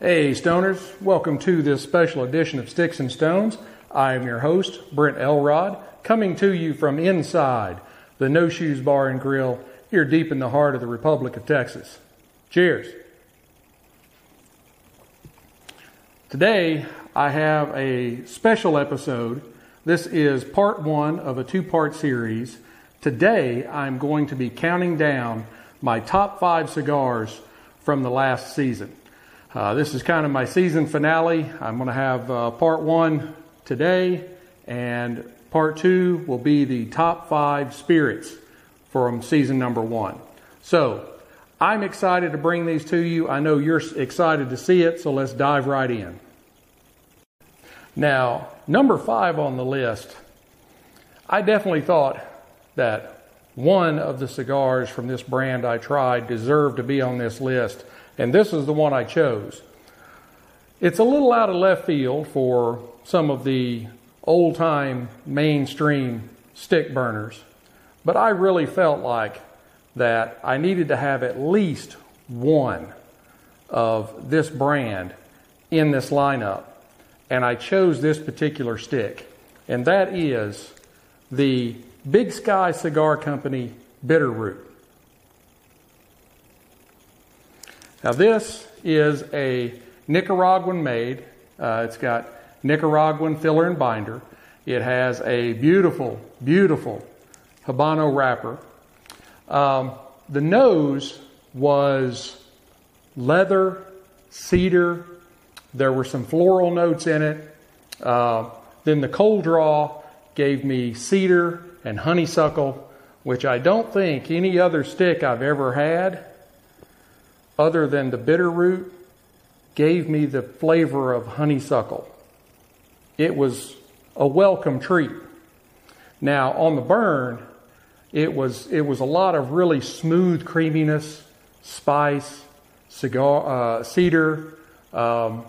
Hey, Stoners, welcome to this special edition of Sticks and Stones. I am your host, Brent Elrod, coming to you from inside the No Shoes Bar and Grill here deep in the heart of the Republic of Texas. Cheers. Today, I have a special episode. This is part one of a two part series. Today, I'm going to be counting down my top five cigars from the last season. Uh, this is kind of my season finale. I'm going to have uh, part one today, and part two will be the top five spirits from season number one. So, I'm excited to bring these to you. I know you're excited to see it, so let's dive right in. Now, number five on the list, I definitely thought that one of the cigars from this brand I tried deserved to be on this list and this is the one I chose. It's a little out of left field for some of the old time mainstream stick burners, but I really felt like that I needed to have at least one of this brand in this lineup, and I chose this particular stick, and that is the Big Sky Cigar Company Bitterroot. Now, this is a Nicaraguan made. Uh, it's got Nicaraguan filler and binder. It has a beautiful, beautiful Habano wrapper. Um, the nose was leather, cedar. There were some floral notes in it. Uh, then the cold draw gave me cedar and honeysuckle, which I don't think any other stick I've ever had other than the Bitterroot gave me the flavor of honeysuckle. It was a welcome treat. Now, on the burn, it was, it was a lot of really smooth creaminess, spice, cigar, uh, cedar, um,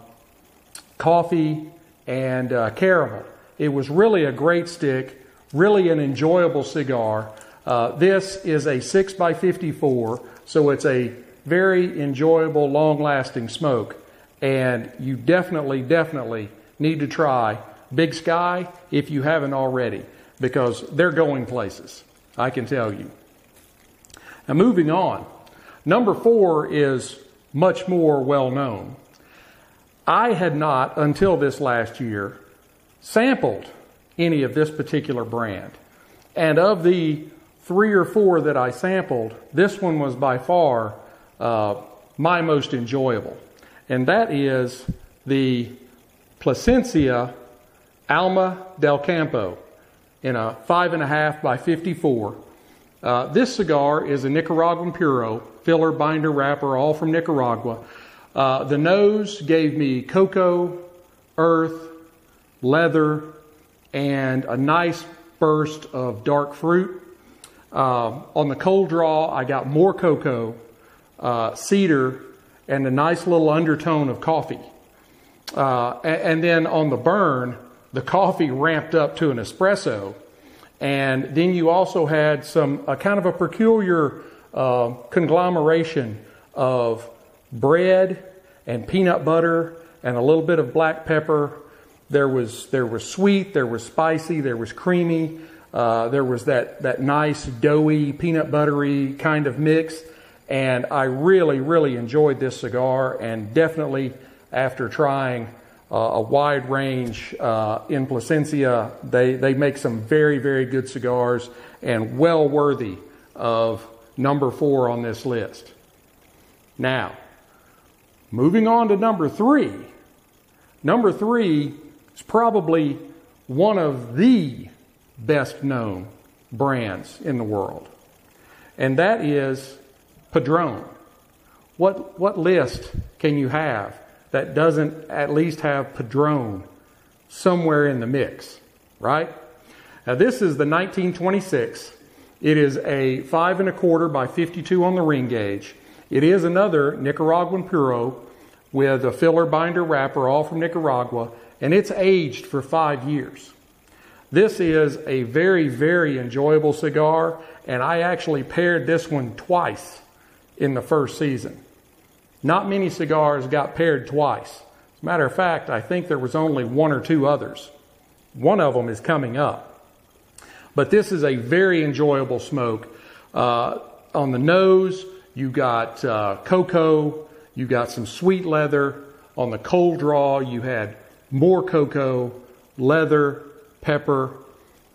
coffee, and uh, caramel. It was really a great stick, really an enjoyable cigar. Uh, this is a 6x54, so it's a very enjoyable, long lasting smoke. And you definitely, definitely need to try Big Sky if you haven't already, because they're going places. I can tell you. Now, moving on. Number four is much more well known. I had not, until this last year, sampled any of this particular brand. And of the three or four that I sampled, this one was by far uh, my most enjoyable, and that is the Plasencia Alma del Campo in a five and a half by 54. Uh, this cigar is a Nicaraguan Puro, filler, binder, wrapper, all from Nicaragua. Uh, the nose gave me cocoa, earth, leather, and a nice burst of dark fruit. Uh, on the cold draw, I got more cocoa uh, cedar and a nice little undertone of coffee. Uh, and, and, then on the burn, the coffee ramped up to an espresso. And then you also had some a kind of a peculiar uh, conglomeration of bread and peanut butter and a little bit of black pepper. There was there was sweet, there was spicy, there was creamy, uh, there was that that nice doughy peanut buttery kind of mix. And I really, really enjoyed this cigar, and definitely after trying uh, a wide range uh, in Plasencia, they, they make some very, very good cigars and well worthy of number four on this list. Now, moving on to number three. Number three is probably one of the best known brands in the world, and that is Padron. What, what list can you have that doesn't at least have Padron somewhere in the mix, right? Now, this is the 1926. It is a five and a quarter by 52 on the ring gauge. It is another Nicaraguan Puro with a filler binder wrapper, all from Nicaragua, and it's aged for five years. This is a very, very enjoyable cigar, and I actually paired this one twice in the first season. Not many cigars got paired twice. As a matter of fact, I think there was only one or two others. One of them is coming up. But this is a very enjoyable smoke. Uh, on the nose, you got uh, cocoa, you got some sweet leather. On the cold draw, you had more cocoa, leather, pepper.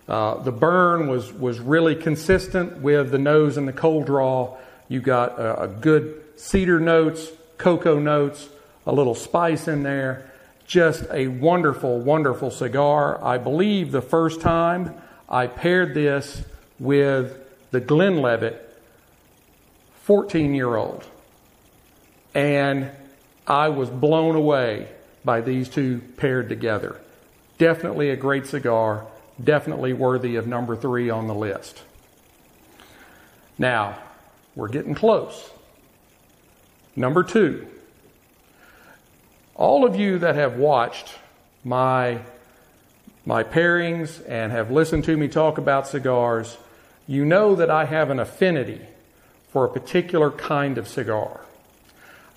Uh, the burn was, was really consistent with the nose and the cold draw. You got a, a good cedar notes, cocoa notes, a little spice in there. Just a wonderful, wonderful cigar. I believe the first time I paired this with the Glenlivet 14 year old. And I was blown away by these two paired together. Definitely a great cigar, definitely worthy of number three on the list. Now, we're getting close. Number two. All of you that have watched my, my pairings and have listened to me talk about cigars, you know that I have an affinity for a particular kind of cigar.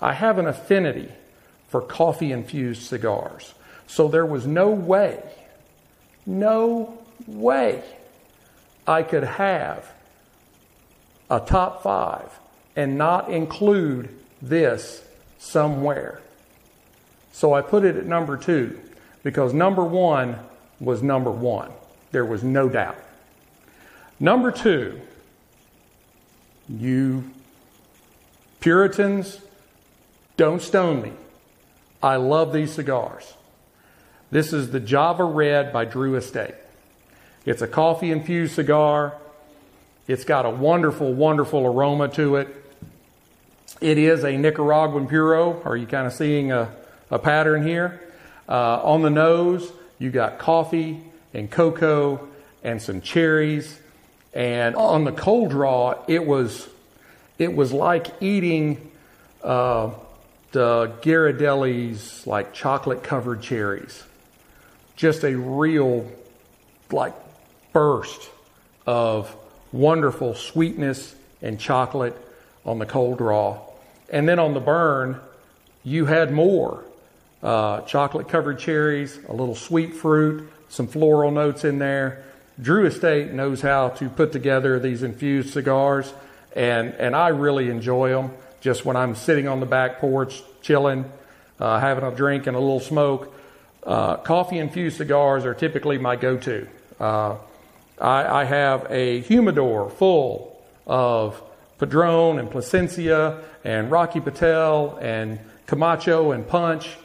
I have an affinity for coffee infused cigars. So there was no way, no way I could have a top five and not include this somewhere. So I put it at number two because number one was number one. There was no doubt. Number two, you Puritans, don't stone me. I love these cigars. This is the Java Red by Drew Estate. It's a coffee infused cigar. It's got a wonderful, wonderful aroma to it. It is a Nicaraguan Puro. Are you kind of seeing a, a pattern here? Uh, on the nose, you got coffee and cocoa and some cherries. And on the cold draw, it was it was like eating uh, the Ghirardelli's like chocolate covered cherries. Just a real like burst of wonderful sweetness and chocolate on the cold draw. And then on the burn, you had more uh, chocolate covered cherries, a little sweet fruit, some floral notes in there. Drew Estate knows how to put together these infused cigars and and I really enjoy them. Just when I'm sitting on the back porch, chilling, uh, having a drink and a little smoke. Uh, coffee infused cigars are typically my go-to. Uh, I, I, have a humidor full of Padron and Plasencia and Rocky Patel and Camacho and Punch.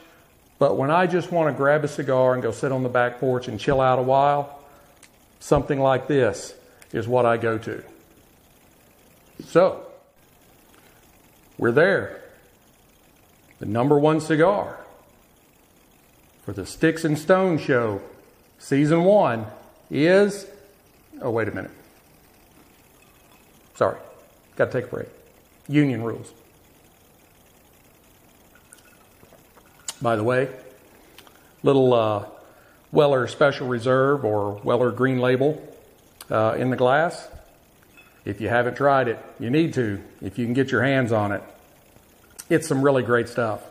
But when I just want to grab a cigar and go sit on the back porch and chill out a while, something like this is what I go to. So, we're there. The number one cigar for the Sticks and Stone show, season one, is. Oh, wait a minute. Sorry. Got to take a break. Union rules. By the way, little uh, Weller Special Reserve or Weller Green Label uh, in the glass. If you haven't tried it, you need to, if you can get your hands on it. It's some really great stuff.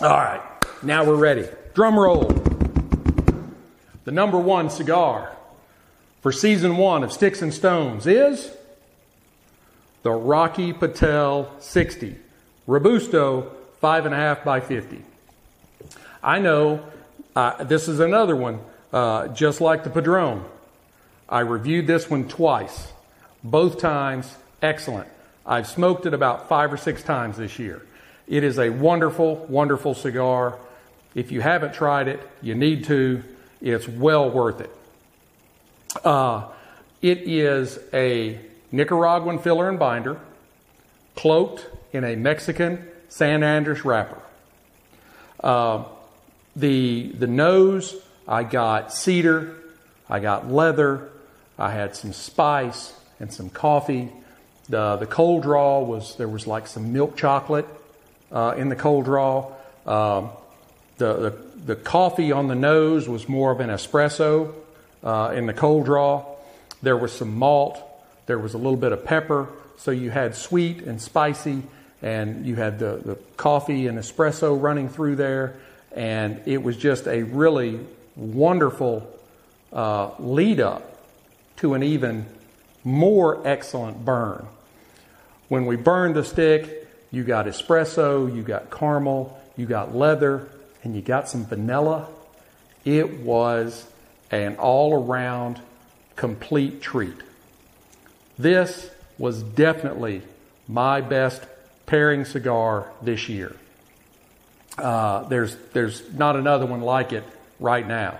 All right, now we're ready. Drum roll. The number one cigar for season one of Sticks and Stones is the Rocky Patel 60 Robusto 5.5 by 50. I know uh, this is another one, uh, just like the Padron. I reviewed this one twice. Both times, excellent. I've smoked it about five or six times this year. It is a wonderful, wonderful cigar. If you haven't tried it, you need to. It's well worth it. Uh, it is a Nicaraguan filler and binder, cloaked in a Mexican San Andres wrapper. Uh, the the nose, I got cedar, I got leather, I had some spice and some coffee. The, the cold draw was, there was like some milk chocolate uh, in the cold draw. Um, the, the, the, coffee on the nose was more of an espresso uh, in the cold draw. There was some malt. There was a little bit of pepper, so you had sweet and spicy, and you had the, the coffee and espresso running through there, and it was just a really wonderful uh, lead up to an even more excellent burn. When we burned the stick, you got espresso, you got caramel, you got leather, and you got some vanilla. It was an all around complete treat. This was definitely my best pairing cigar this year. Uh, there's, there's not another one like it right now.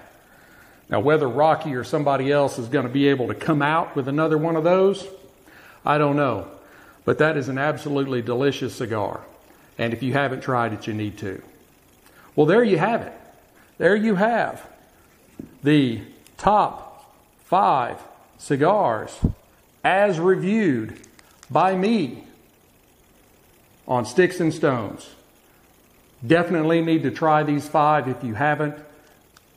Now, whether Rocky or somebody else is going to be able to come out with another one of those, I don't know. But that is an absolutely delicious cigar. And if you haven't tried it, you need to. Well, there you have it. There you have the top five cigars as reviewed by me on Sticks and Stones. Definitely need to try these five if you haven't.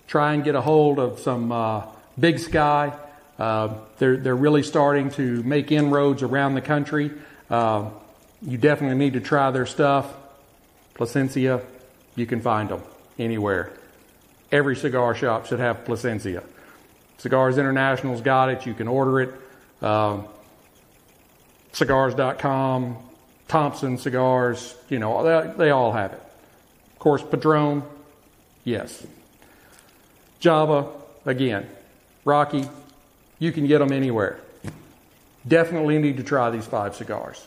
Try and get a hold of some uh, Big Sky. Uh, they're, they're really starting to make inroads around the country. Uh, you definitely need to try their stuff. Plasencia, you can find them anywhere. Every cigar shop should have Plasencia. Cigars International's got it. You can order it. Um, cigars.com, Thompson Cigars, you know, they, they all have it. Of course, Padron, yes. Java, again. Rocky, you can get them anywhere. Definitely need to try these five cigars.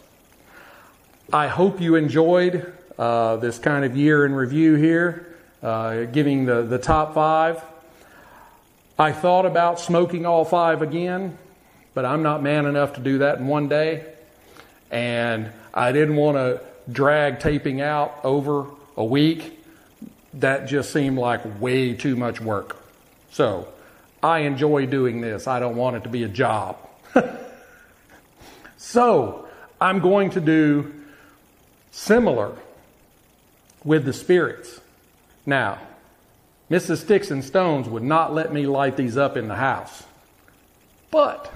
I hope you enjoyed uh, this kind of year in review here, uh, giving the, the top five. I thought about smoking all five again, but I'm not man enough to do that in one day. And I didn't want to drag taping out over a week. That just seemed like way too much work. So I enjoy doing this. I don't want it to be a job. so I'm going to do similar with the spirits. Now, Mrs. Sticks and Stones would not let me light these up in the house. But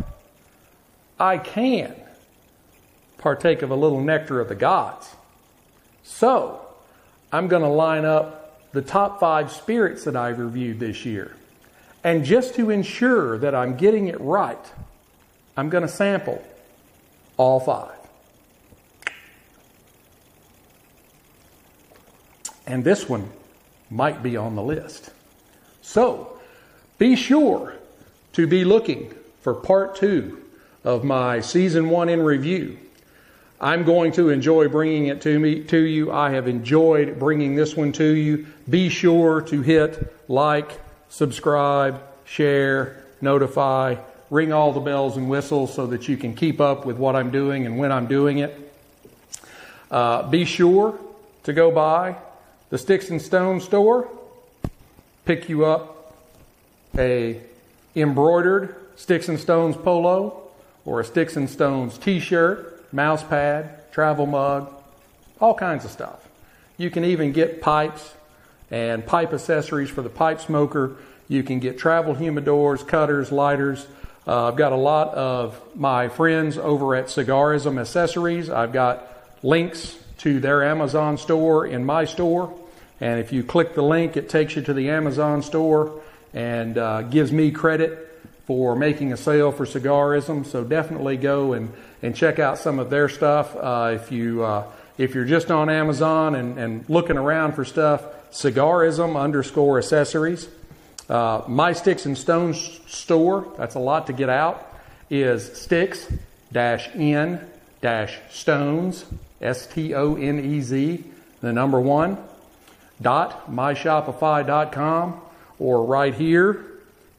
I can partake of a little nectar of the gods. So, I'm going to line up the top five spirits that I've reviewed this year. And just to ensure that I'm getting it right, I'm going to sample all five. And this one might be on the list. So be sure to be looking for part two of my season one in review. I'm going to enjoy bringing it to me to you. I have enjoyed bringing this one to you. Be sure to hit like, subscribe, share, notify, ring all the bells and whistles so that you can keep up with what I'm doing and when I'm doing it. Uh, be sure to go by the Sticks and Stone store, pick you up a embroidered Sticks and Stones polo or a Sticks and Stones t-shirt, mouse pad, travel mug, all kinds of stuff. You can even get pipes and pipe accessories for the pipe smoker. You can get travel humidors, cutters, lighters. Uh, I've got a lot of my friends over at Cigarism Accessories. I've got links to their Amazon store in my store. And if you click the link, it takes you to the Amazon store and uh, gives me credit for making a sale for Cigarism. So definitely go and, and check out some of their stuff. Uh, if you uh, if you're just on Amazon and, and looking around for stuff, Cigarism underscore accessories. Uh, my Sticks and Stones store, that's a lot to get out, is sticks dash in dash stones, S T O N E Z, the number one, dot myshopify.com, or right here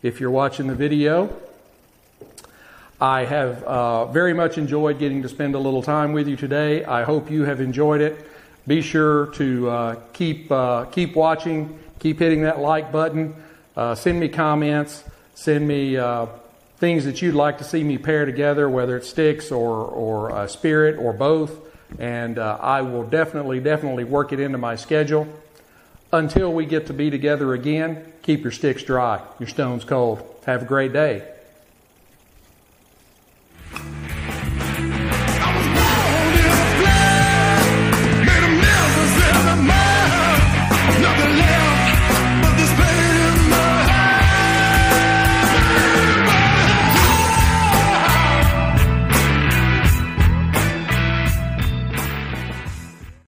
if you're watching the video. I have uh, very much enjoyed getting to spend a little time with you today. I hope you have enjoyed it. Be sure to uh, keep uh, keep watching, keep hitting that like button. Uh, send me comments, send me uh, things that you'd like to see me pair together, whether it's sticks or or spirit or both, and uh, I will definitely definitely work it into my schedule. Until we get to be together again, keep your sticks dry, your stones cold. Have a great day.